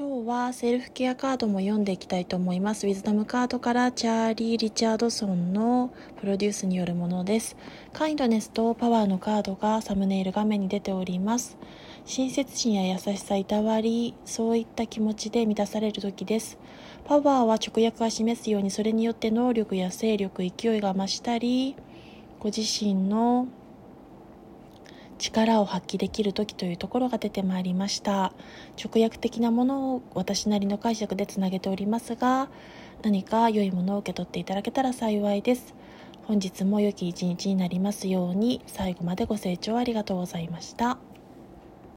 今日はセルフケアカードも読んでいきたいと思います。ウィズダムカードからチャーリー・リチャードソンのプロデュースによるものです。カインドネスとパワーのカードがサムネイル画面に出ております。親切心や優しさ、いたわり、そういった気持ちで満たされる時です。パワーは直訳が示すようにそれによって能力や勢力、勢いが増したり、ご自身の力を発揮できる時というところが出てまいりました直訳的なものを私なりの解釈でつなげておりますが何か良いものを受け取っていただけたら幸いです本日も良き一日になりますように最後までご清聴ありがとうございました。